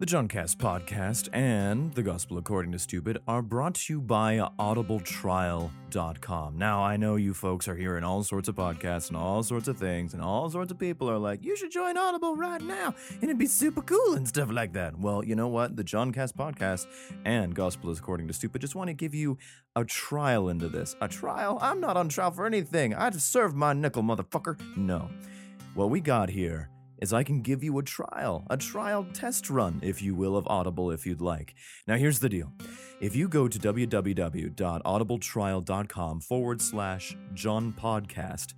The Johncast podcast and The Gospel According to Stupid are brought to you by audibletrial.com. Now, I know you folks are hearing all sorts of podcasts and all sorts of things, and all sorts of people are like, you should join Audible right now, and it'd be super cool and stuff like that. Well, you know what? The Johncast podcast and Gospel According to Stupid just want to give you a trial into this. A trial? I'm not on trial for anything. I just served my nickel, motherfucker. No. What we got here is I can give you a trial, a trial test run, if you will, of Audible if you'd like. Now, here's the deal if you go to www.audibletrial.com forward slash John Podcast,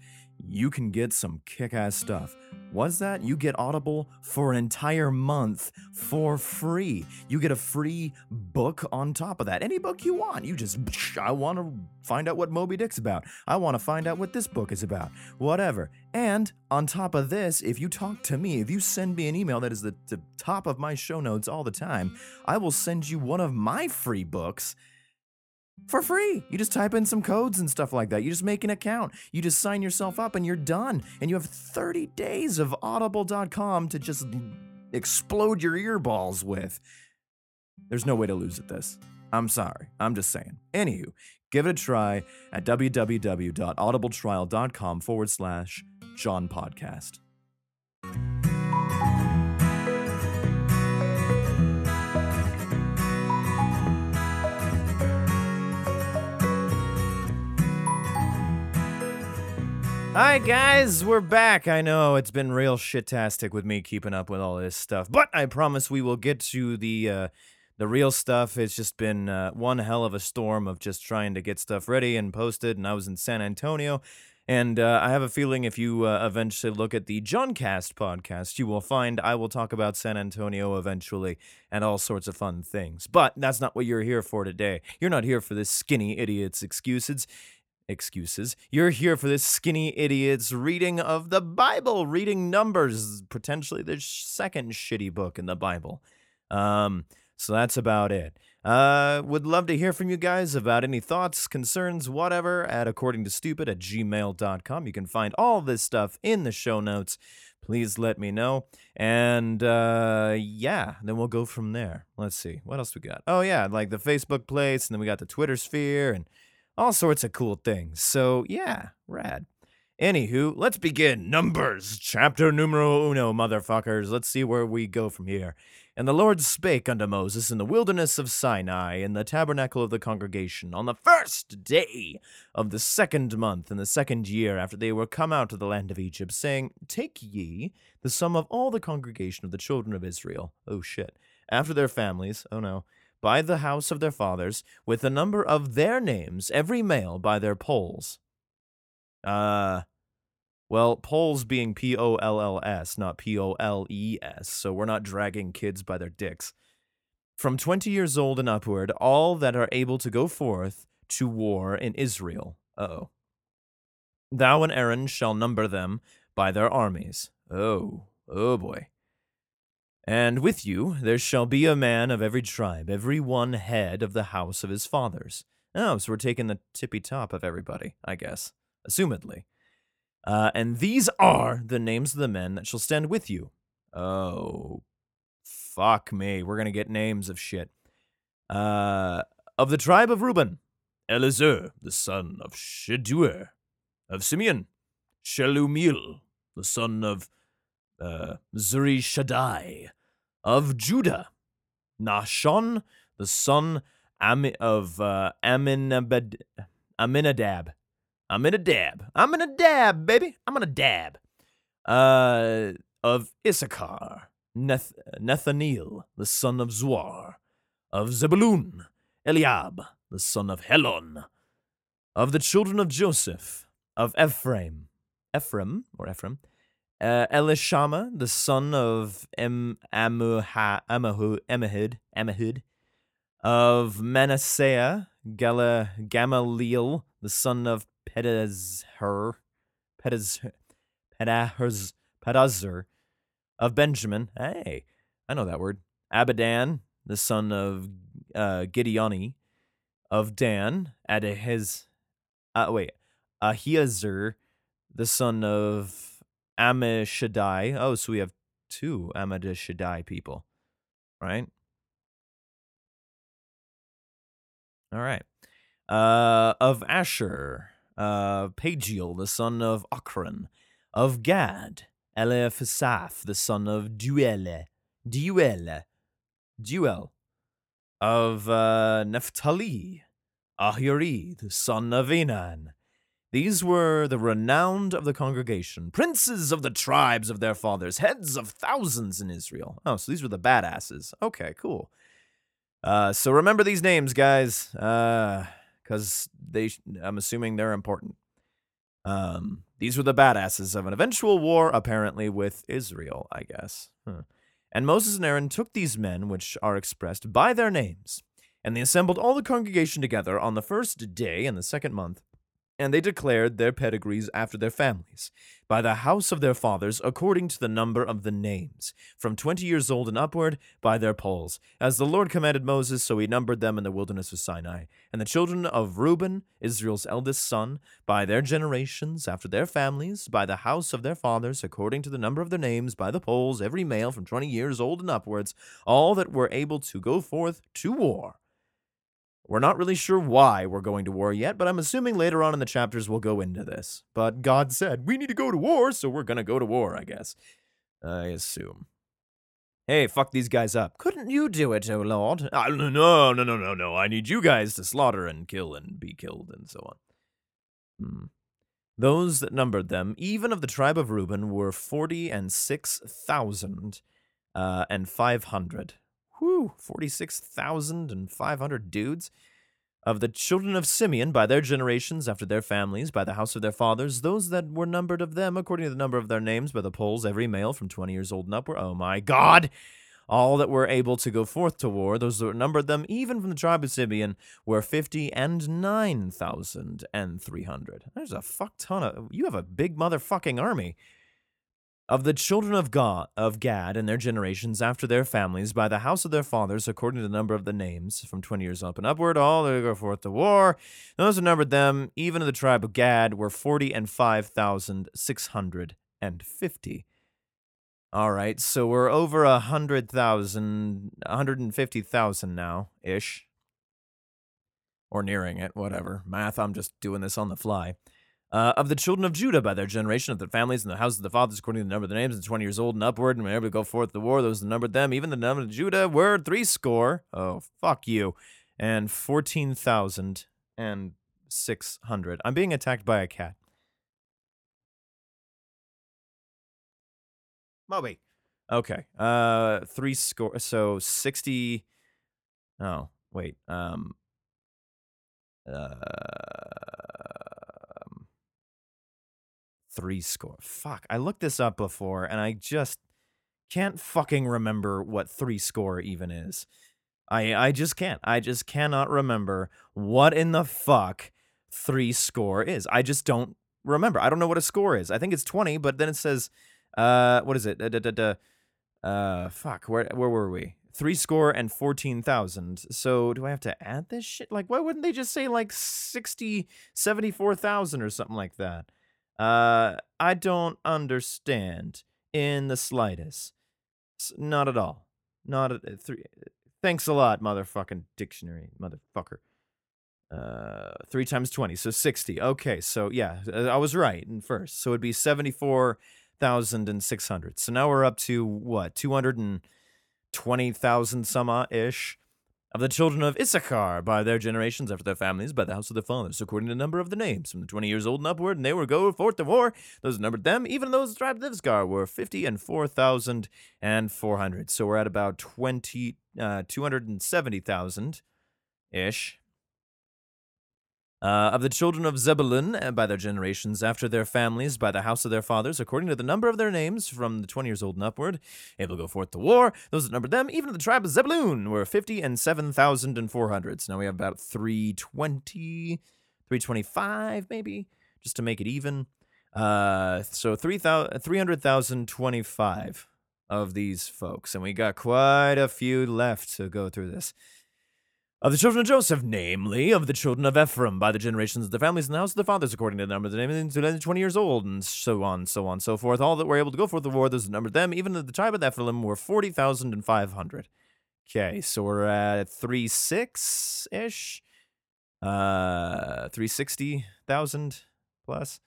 you can get some kick ass stuff. What's that? You get Audible for an entire month for free. You get a free book on top of that. Any book you want. You just, I want to find out what Moby Dick's about. I want to find out what this book is about. Whatever. And on top of this, if you talk to me, if you send me an email that is the, the top of my show notes all the time, I will send you one of my free books for free. You just type in some codes and stuff like that. You just make an account. You just sign yourself up and you're done. And you have 30 days of audible.com to just explode your earballs with. There's no way to lose at this. I'm sorry. I'm just saying. Anywho, give it a try at www.audibletrial.com forward slash John Podcast. Hi guys, we're back. I know it's been real shitastic with me keeping up with all this stuff, but I promise we will get to the uh, the real stuff. It's just been uh, one hell of a storm of just trying to get stuff ready and posted. And I was in San Antonio, and uh, I have a feeling if you uh, eventually look at the Johncast podcast, you will find I will talk about San Antonio eventually and all sorts of fun things. But that's not what you're here for today. You're not here for this skinny idiot's excuses excuses. You're here for this skinny idiot's reading of the Bible, reading Numbers, potentially the second shitty book in the Bible. Um, so that's about it. Uh, would love to hear from you guys about any thoughts, concerns, whatever, at according to stupid at gmail.com. You can find all this stuff in the show notes. Please let me know. And uh, yeah, then we'll go from there. Let's see. What else we got? Oh, yeah, like the Facebook place, and then we got the Twitter sphere, and all sorts of cool things. So, yeah, rad. Anywho, let's begin. Numbers, chapter numero uno, motherfuckers. Let's see where we go from here. And the Lord spake unto Moses in the wilderness of Sinai, in the tabernacle of the congregation, on the first day of the second month in the second year after they were come out of the land of Egypt, saying, Take ye the sum of all the congregation of the children of Israel. Oh shit. After their families, oh no by the house of their fathers, with the number of their names, every male by their polls. Uh, well, polls being P O L L S, not P O L E S, so we're not dragging kids by their dicks. From 20 years old and upward, all that are able to go forth to war in Israel. oh. Thou and Aaron shall number them by their armies. Oh, oh boy. And with you there shall be a man of every tribe, every one head of the house of his fathers. Oh, so we're taking the tippy top of everybody, I guess, assumedly. Uh, and these are the names of the men that shall stand with you. Oh, fuck me. We're going to get names of shit. Uh, of the tribe of Reuben, Eliezer, the son of Shedeur. Of Simeon, Shelumiel, the son of uh, Zuri Shaddai. Of Judah, Nahshon, the son of uh, Aminabed- Aminadab. Aminadab. Aminadab, baby. I'm gonna dab. Uh, of Issachar, Nathaniel, the son of Zuar. Of Zebulun, Eliab, the son of Helon. Of the children of Joseph, of Ephraim, Ephraim, or Ephraim, uh, Elishama, the son of em- Amuha, of Manasseh, Gala, Gamaliel, the son of Pedazher, Pedaz, Pedahers, Pedazzer, of Benjamin. Hey, I know that word. Abidan, the son of uh, Gideoni, of Dan, Adahez, uh, wait, Ahiezer, the son of Amishadai. Oh, so we have two Amishadai people. right? All right. Uh, of Asher, uh, Pagiel, the son of Ocran, of Gad, Eliphasaph, the son of Duele, Duele, Duel, of uh, Naphtali, Ahiri, the son of Enan. These were the renowned of the congregation, princes of the tribes of their fathers, heads of thousands in Israel. Oh, so these were the badasses. Okay, cool. Uh, so remember these names, guys, because uh, they. I'm assuming they're important. Um, these were the badasses of an eventual war, apparently with Israel, I guess. Huh. And Moses and Aaron took these men, which are expressed by their names, and they assembled all the congregation together on the first day in the second month and they declared their pedigrees after their families, by the house of their fathers, according to the number of the names, from twenty years old and upward, by their polls. As the Lord commanded Moses, so he numbered them in the wilderness of Sinai. And the children of Reuben, Israel's eldest son, by their generations, after their families, by the house of their fathers, according to the number of their names, by the polls, every male from twenty years old and upwards, all that were able to go forth to war we're not really sure why we're going to war yet, but I'm assuming later on in the chapters we'll go into this. But God said, we need to go to war, so we're to go to war, I guess. I assume. Hey, fuck these guys up. Couldn't you do it, oh Lord? Uh, no, no, no, no, no. I need you guys to slaughter and kill and be killed and so on. Hmm. Those that numbered them, even of the tribe of Reuben, were forty and six thousand uh, and five hundred. Whew, 46,500 dudes. Of the children of Simeon, by their generations, after their families, by the house of their fathers, those that were numbered of them, according to the number of their names, by the polls, every male from 20 years old and upward. Oh my God! All that were able to go forth to war, those that were numbered them, even from the tribe of Simeon, were fifty and nine thousand and three hundred. There's a fuck ton of. You have a big motherfucking army of the children of God of Gad and their generations after their families by the house of their fathers according to the number of the names from 20 years up and upward all they go forth to war. Those who numbered them even of the tribe of Gad were 40 and 5650 all right so we're over a hundred thousand a 150,000 now ish or nearing it whatever. Math I'm just doing this on the fly uh, of the children of Judah by their generation, of their families and the houses of the fathers, according to the number of the names, and twenty years old and upward, and whenever they go forth to war, those that numbered them, even the number of Judah were three score. Oh, fuck you. And fourteen thousand and six hundred. I'm being attacked by a cat. Moby. Okay. Uh, three score. So sixty. Oh, wait. Um. Uh three score. Fuck, I looked this up before and I just can't fucking remember what three score even is. I I just can't. I just cannot remember what in the fuck three score is. I just don't remember. I don't know what a score is. I think it's 20, but then it says uh what is it? Uh, uh fuck, where where were we? Three score and 14,000. So do I have to add this shit? Like, why wouldn't they just say like 60, 74,000 or something like that? Uh, I don't understand in the slightest. Not at all. Not at uh, three. Thanks a lot, motherfucking dictionary, motherfucker. Uh, three times twenty, so sixty. Okay, so yeah, uh, I was right in first. So it'd be seventy-four thousand and six hundred. So now we're up to what, two hundred and twenty thousand some ish of the children of Issachar by their generations after their families by the house of their fathers, according to the number of the names, from the twenty years old and upward, and they were go forth to war. Those numbered them, even those tribes of Issachar, were fifty and four thousand and four hundred. So we're at about twenty, uh, two hundred and seventy thousand ish uh, of the children of Zebulun, uh, by their generations, after their families, by the house of their fathers, according to the number of their names, from the twenty years old and upward, able to go forth to war. Those that numbered them, even of the tribe of Zebulun, were fifty and seven thousand and four hundred. So now we have about 320, 325 maybe, just to make it even. Uh, so 300,025 of these folks, and we got quite a few left to go through this. Of the children of Joseph, namely, of the children of Ephraim, by the generations of the families and the house of the fathers, according to the number of the names, and 20 years old, and so on, so on, so forth. All that were able to go forth the war, those that numbered them, even of the tribe of Ephraim, were 40,500. Okay, so we're at three six ish, uh, three sixty thousand plus.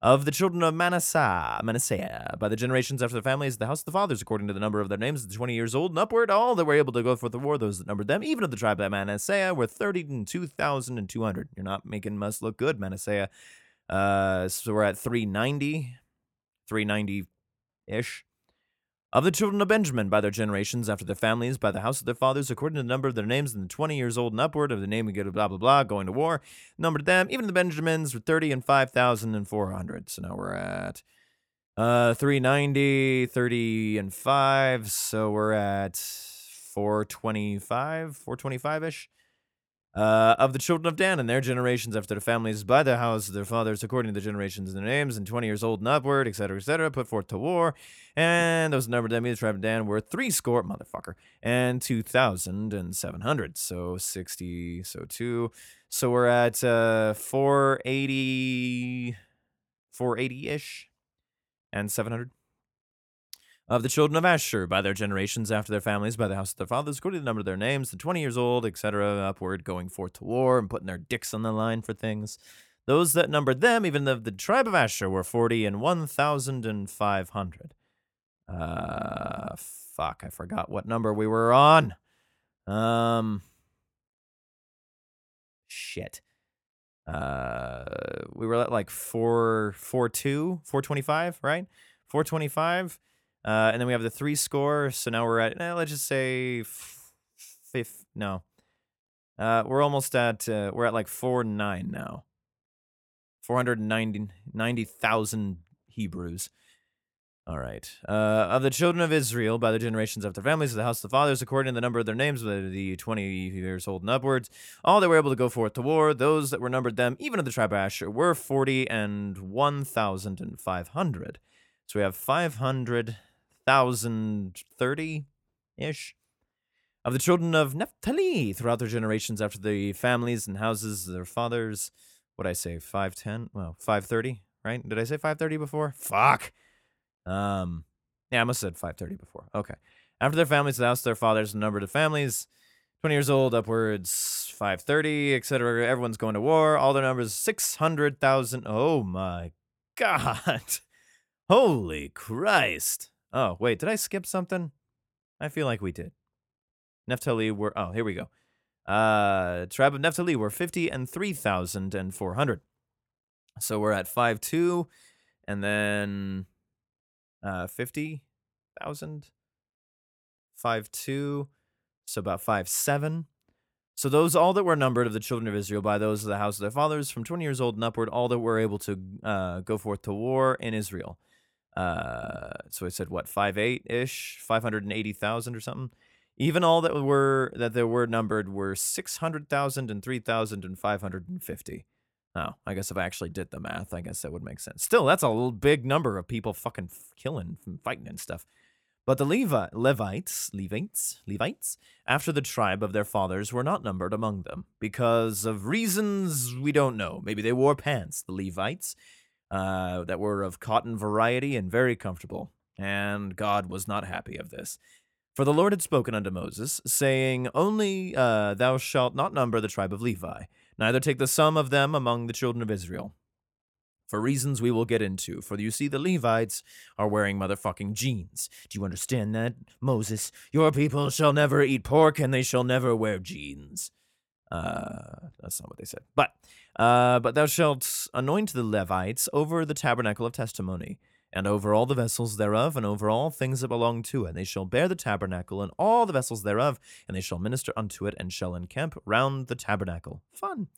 Of the children of Manasseh, Manasseh, by the generations after the families, the house of the fathers, according to the number of their names, the twenty years old and upward, all that were able to go forth the war, those that numbered them, even of the tribe of Manasseh, were thirty and two thousand and two hundred. You're not making us look good, Manasseh. Uh, so we're at three ninety, three ninety ish. Of the children of Benjamin, by their generations, after their families, by the house of their fathers, according to the number of their names, and the twenty years old and upward, of the name we get blah blah blah, going to war, numbered them, even the Benjamins were thirty and five thousand and four hundred. So now we're at uh 390, 30 and five. So we're at 425, 425 ish. Uh, of the children of Dan and their generations after their families by the house of their fathers, according to the generations and their names, and twenty years old and upward, etc., etc., put forth to war. And those numbered them, the tribe of Dan, were three score, motherfucker, and two thousand and seven hundred. So sixty, so two. So we're at uh 480, 480 ish, and seven hundred of the children of Asher by their generations after their families, by the house of their fathers, according to the number of their names, the 20 years old, etc., upward, going forth to war and putting their dicks on the line for things. Those that numbered them, even of the tribe of Asher, were 40 and 1,500. Uh, fuck, I forgot what number we were on. Um, shit. Uh, we were at like 4, 4 2, 425, right? 425. Uh, and then we have the three score. So now we're at, eh, let's just say, fifth. No. Uh, we're almost at, uh, we're at like 4 9 now. 490,000 90, Hebrews. All right. Uh, of the children of Israel, by the generations of their families, of the house of the fathers, according to the number of their names, the 20 years old and upwards, all that were able to go forth to war, those that were numbered them, even of the tribe of Asher, were 40 and 1,500. So we have 500 1030 ish of the children of Naphtali throughout their generations after the families and houses of their fathers. What I say, 510? Well, 530, right? Did I say 530 before? Fuck. Um, yeah, I must have said 530 before. Okay. After their families, the house their fathers, the number of families, 20 years old upwards, 530, etc. Everyone's going to war. All their numbers, 600,000. Oh my God. Holy Christ. Oh, wait, did I skip something? I feel like we did. Naphtali were, oh, here we go. Uh, tribe of Naphtali were 50 and 3,400. So we're at 5 2 and then uh, 50,000. 5 2. So about 5 7. So those all that were numbered of the children of Israel by those of the house of their fathers from 20 years old and upward, all that were able to uh, go forth to war in Israel. Uh, so I said what five eight ish, five hundred and eighty thousand or something. Even all that were that there were numbered were six hundred thousand and three thousand and five hundred and fifty. Oh, I guess if I actually did the math, I guess that would make sense. Still, that's a big number of people fucking killing, fighting and stuff. But the Levi- Levites, Levites, Levites, after the tribe of their fathers, were not numbered among them because of reasons we don't know. Maybe they wore pants, the Levites, uh, that were of cotton variety and very comfortable. And God was not happy of this. For the Lord had spoken unto Moses, saying, Only uh, thou shalt not number the tribe of Levi, neither take the sum of them among the children of Israel. For reasons we will get into. For you see, the Levites are wearing motherfucking jeans. Do you understand that, Moses? Your people shall never eat pork and they shall never wear jeans. Uh, that's not what they said. But, uh, but thou shalt anoint the Levites over the tabernacle of testimony, and over all the vessels thereof, and over all things that belong to it. And they shall bear the tabernacle and all the vessels thereof, and they shall minister unto it, and shall encamp round the tabernacle. Fun.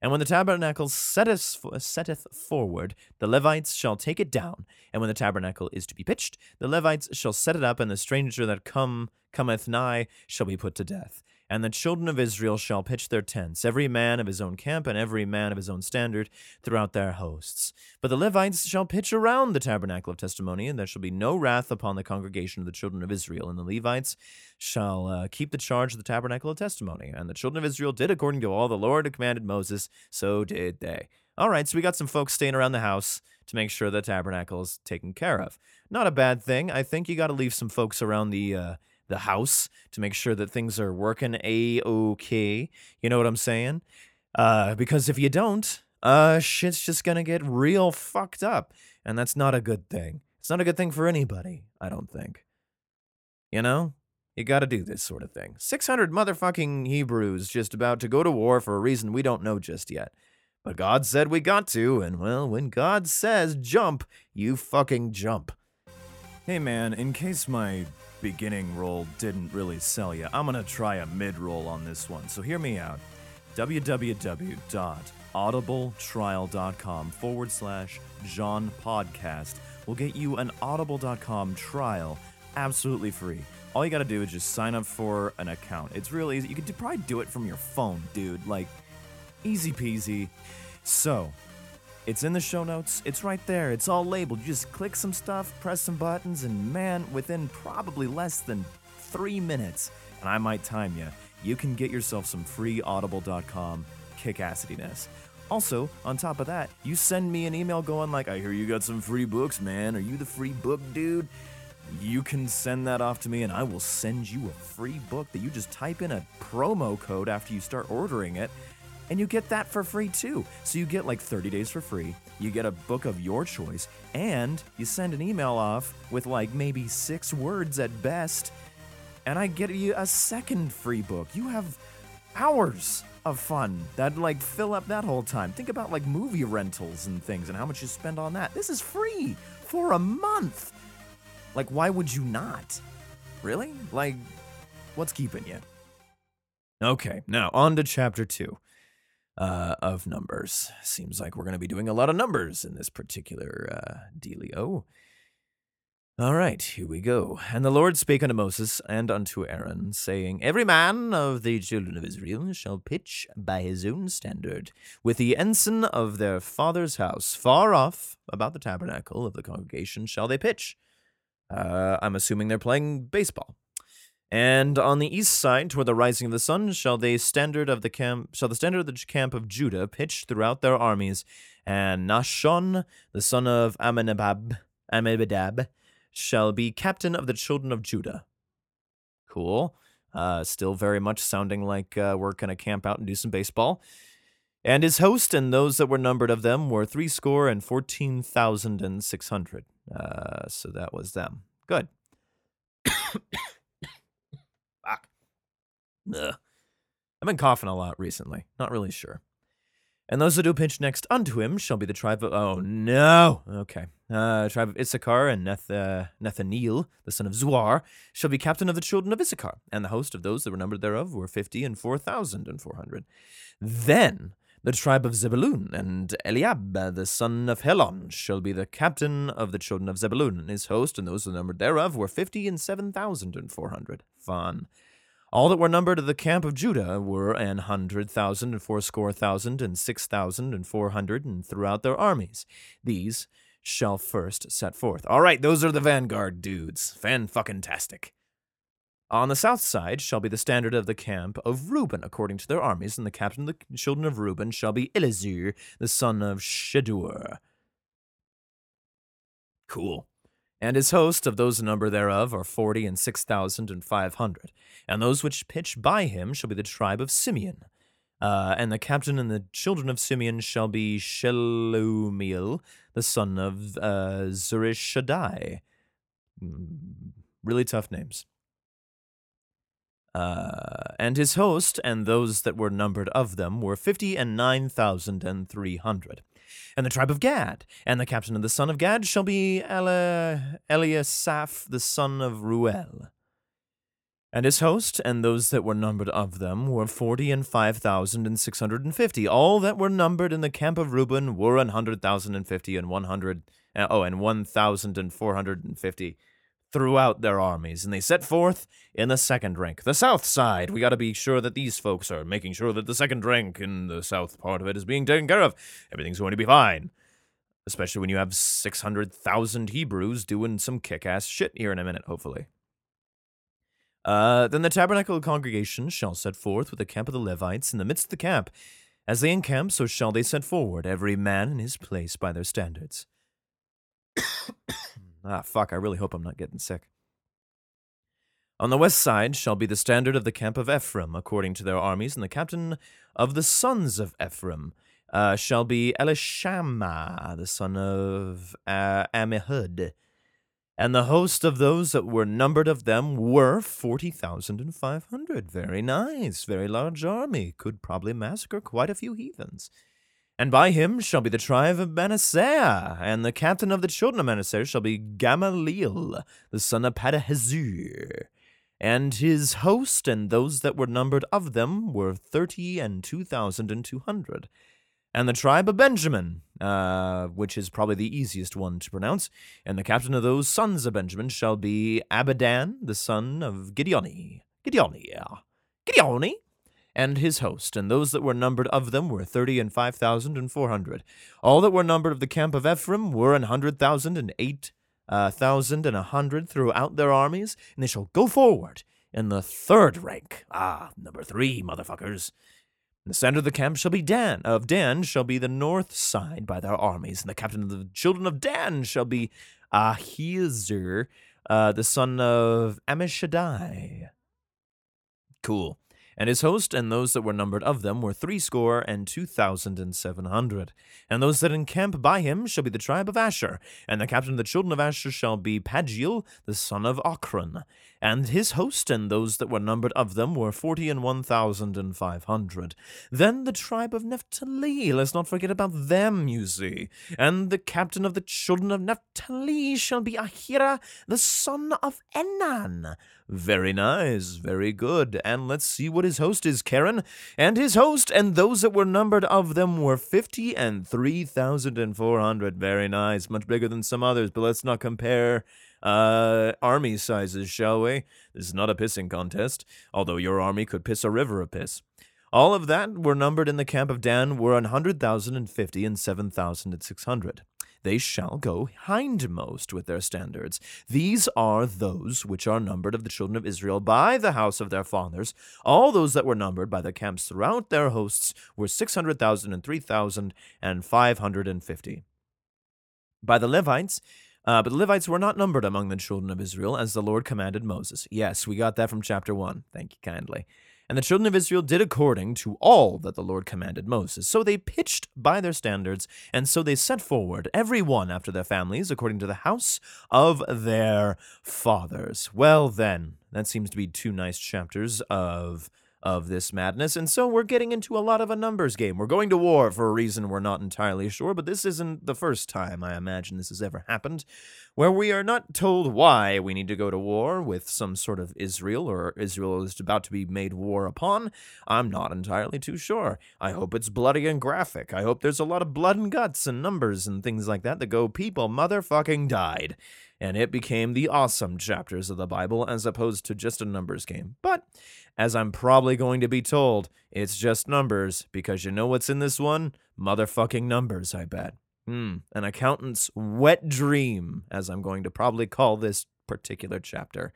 And when the tabernacle setteth, setteth forward, the Levites shall take it down. And when the tabernacle is to be pitched, the Levites shall set it up, and the stranger that come cometh nigh shall be put to death. And the children of Israel shall pitch their tents, every man of his own camp, and every man of his own standard, throughout their hosts. But the Levites shall pitch around the tabernacle of testimony, and there shall be no wrath upon the congregation of the children of Israel. And the Levites shall uh, keep the charge of the tabernacle of testimony. And the children of Israel did according to all the Lord had commanded Moses, so did they. All right, so we got some folks staying around the house to make sure the tabernacle is taken care of. Not a bad thing. I think you got to leave some folks around the. Uh, the house to make sure that things are working a okay. You know what I'm saying? Uh, because if you don't, uh, shit's just gonna get real fucked up, and that's not a good thing. It's not a good thing for anybody, I don't think. You know? You gotta do this sort of thing. 600 motherfucking Hebrews just about to go to war for a reason we don't know just yet. But God said we got to, and well, when God says jump, you fucking jump. Hey man, in case my beginning roll didn't really sell you, I'm gonna try a mid roll on this one, so hear me out. www.audibletrial.com forward slash John Podcast will get you an audible.com trial absolutely free. All you gotta do is just sign up for an account. It's real easy. You could probably do it from your phone, dude. Like, easy peasy. So, it's in the show notes. It's right there. It's all labeled. You just click some stuff, press some buttons, and man, within probably less than three minutes, and I might time you, you can get yourself some free audible.com kickassidiness. Also, on top of that, you send me an email going like, I hear you got some free books, man. Are you the free book dude? You can send that off to me and I will send you a free book that you just type in a promo code after you start ordering it and you get that for free too. So you get like 30 days for free, you get a book of your choice, and you send an email off with like maybe six words at best, and I get you a second free book. You have hours of fun that like fill up that whole time. Think about like movie rentals and things and how much you spend on that. This is free for a month. Like, why would you not? Really? Like, what's keeping you? Okay, now on to chapter two uh, of numbers. Seems like we're going to be doing a lot of numbers in this particular uh, dealio. All right, here we go. And the Lord spake unto Moses and unto Aaron, saying, Every man of the children of Israel shall pitch by his own standard, with the ensign of their father's house, far off about the tabernacle of the congregation shall they pitch. Uh, I'm assuming they're playing baseball. And on the east side, toward the rising of the sun, shall the standard of the camp shall the standard of the camp of Judah pitch throughout their armies, and Nahshon, the son of Amminadab, Amminadab, shall be captain of the children of Judah. Cool. Uh, still very much sounding like uh, we're gonna camp out and do some baseball. And his host and those that were numbered of them were threescore and fourteen thousand and six hundred. Uh, so that was them. Good. Ugh. I've been coughing a lot recently. Not really sure. And those that do pinch next unto him shall be the tribe of. Oh, no. Okay. Uh, tribe of Issachar and Neth, uh, Nathaniel, the son of Zuar, shall be captain of the children of Issachar. And the host of those that were numbered thereof were fifty and four thousand and four hundred. Then the tribe of Zebulun and Eliab, the son of Helon, shall be the captain of the children of Zebulun, and his host, and those that were numbered thereof were fifty and seven thousand and four hundred. Fun. All that were numbered of the camp of Judah were an hundred thousand and fourscore thousand and six thousand and four hundred, and throughout their armies. These shall first set forth. All right, those are the vanguard dudes. Fan fucking tastic. On the south side shall be the standard of the camp of Reuben, according to their armies, and the captain of the children of Reuben shall be Elizur, the son of Shedur. Cool. And his host of those number thereof are forty and six thousand and five hundred. And those which pitch by him shall be the tribe of Simeon. Uh, and the captain and the children of Simeon shall be Shelumiel, the son of uh, Zurishaddai. Really tough names. Uh, and his host and those that were numbered of them were fifty and nine thousand and three hundred. And the tribe of Gad, and the captain of the son of Gad shall be Eli- Eliasaph the son of Ruel. And his host and those that were numbered of them were forty and five thousand and six hundred and fifty. All that were numbered in the camp of Reuben were an hundred thousand and fifty and one hundred. Uh, oh, and one thousand and four hundred and fifty throughout their armies, and they set forth in the second rank. The south side, we got to be sure that these folks are making sure that the second rank in the south part of it is being taken care of. Everything's going to be fine. Especially when you have 600,000 Hebrews doing some kick ass shit here in a minute, hopefully. Uh, then the tabernacle congregation shall set forth with the camp of the Levites in the midst of the camp. As they encamp, so shall they set forward, every man in his place by their standards. Ah, fuck, I really hope I'm not getting sick. On the west side shall be the standard of the camp of Ephraim, according to their armies, and the captain of the sons of Ephraim uh, shall be Elishama, the son of uh, Amihud. And the host of those that were numbered of them were forty thousand and five hundred. Very nice, very large army. Could probably massacre quite a few heathens. And by him shall be the tribe of Manasseh, and the captain of the children of Manasseh shall be Gamaliel, the son of Padahazur. And his host and those that were numbered of them were thirty and two thousand and two hundred. And the tribe of Benjamin, uh, which is probably the easiest one to pronounce, and the captain of those sons of Benjamin shall be Abidan, the son of Gideoni. Gideoni, yeah. Gideoni, and his host, and those that were numbered of them were thirty and five thousand and four hundred. All that were numbered of the camp of Ephraim were an hundred thousand and eight uh, thousand and a hundred throughout their armies, and they shall go forward in the third rank. Ah, number three, motherfuckers. And the center of the camp shall be Dan. Of Dan shall be the north side by their armies, and the captain of the children of Dan shall be Ahiezer, uh, the son of Amishadai. Cool. And his host and those that were numbered of them were threescore and two thousand and seven hundred. And those that encamp by him shall be the tribe of Asher, and the captain of the children of Asher shall be Pagiel, the son of Ocran. And his host and those that were numbered of them were forty and one thousand and five hundred. Then the tribe of Naphtali, let's not forget about them, you see. And the captain of the children of Naphtali shall be Ahira, the son of Enan. Very nice, very good. And let's see what his host is, Karen. And his host and those that were numbered of them were fifty and three thousand and four hundred. Very nice, much bigger than some others, but let's not compare uh, army sizes, shall we? This is not a pissing contest, although your army could piss a river of piss. All of that were numbered in the camp of Dan were an hundred thousand and fifty and seven thousand and six hundred they shall go hindmost with their standards. These are those which are numbered of the children of Israel by the house of their fathers. All those that were numbered by the camps throughout their hosts were six hundred thousand and three thousand and five hundred and fifty. By the Levites, uh, but the Levites were not numbered among the children of Israel, as the Lord commanded Moses. Yes, we got that from chapter 1. Thank you kindly. And the children of Israel did according to all that the Lord commanded Moses. So they pitched by their standards, and so they set forward, every one after their families, according to the house of their fathers. Well, then, that seems to be two nice chapters of of this madness, and so we're getting into a lot of a numbers game. We're going to war for a reason we're not entirely sure, but this isn't the first time I imagine this has ever happened, where we are not told why we need to go to war with some sort of Israel, or Israel is about to be made war upon. I'm not entirely too sure. I hope it's bloody and graphic. I hope there's a lot of blood and guts and numbers and things like that that go, people motherfucking died and it became the awesome chapters of the Bible as opposed to just a numbers game. But as I'm probably going to be told, it's just numbers because you know what's in this one? Motherfucking numbers, I bet. Hmm, an accountant's wet dream, as I'm going to probably call this particular chapter.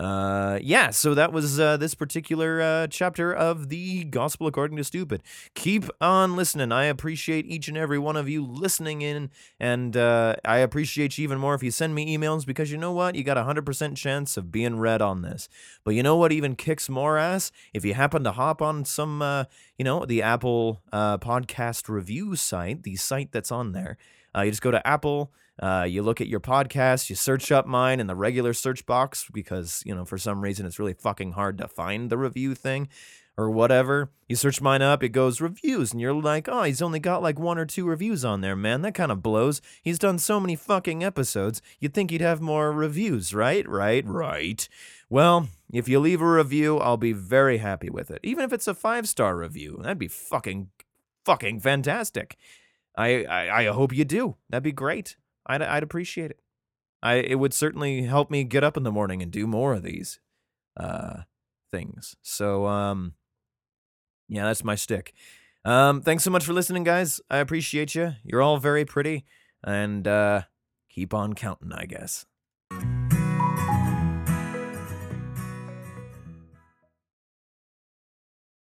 Uh, yeah, so that was uh, this particular uh, chapter of the Gospel According to Stupid. Keep on listening. I appreciate each and every one of you listening in, and uh, I appreciate you even more if you send me emails because you know what? You got a 100% chance of being read on this. But you know what even kicks more ass? If you happen to hop on some, uh, you know, the Apple uh, podcast review site, the site that's on there, uh, you just go to Apple. Uh, you look at your podcast, you search up mine in the regular search box because, you know, for some reason it's really fucking hard to find the review thing or whatever. You search mine up, it goes reviews, and you're like, oh, he's only got like one or two reviews on there, man. That kind of blows. He's done so many fucking episodes. You'd think he'd have more reviews, right? Right, right. Well, if you leave a review, I'll be very happy with it. Even if it's a five star review, that'd be fucking, fucking fantastic. I, I, I hope you do. That'd be great. I'd, I'd appreciate it. I, it would certainly help me get up in the morning and do more of these uh, things. So, um, yeah, that's my stick. Um, thanks so much for listening, guys. I appreciate you. You're all very pretty, and uh, keep on counting, I guess.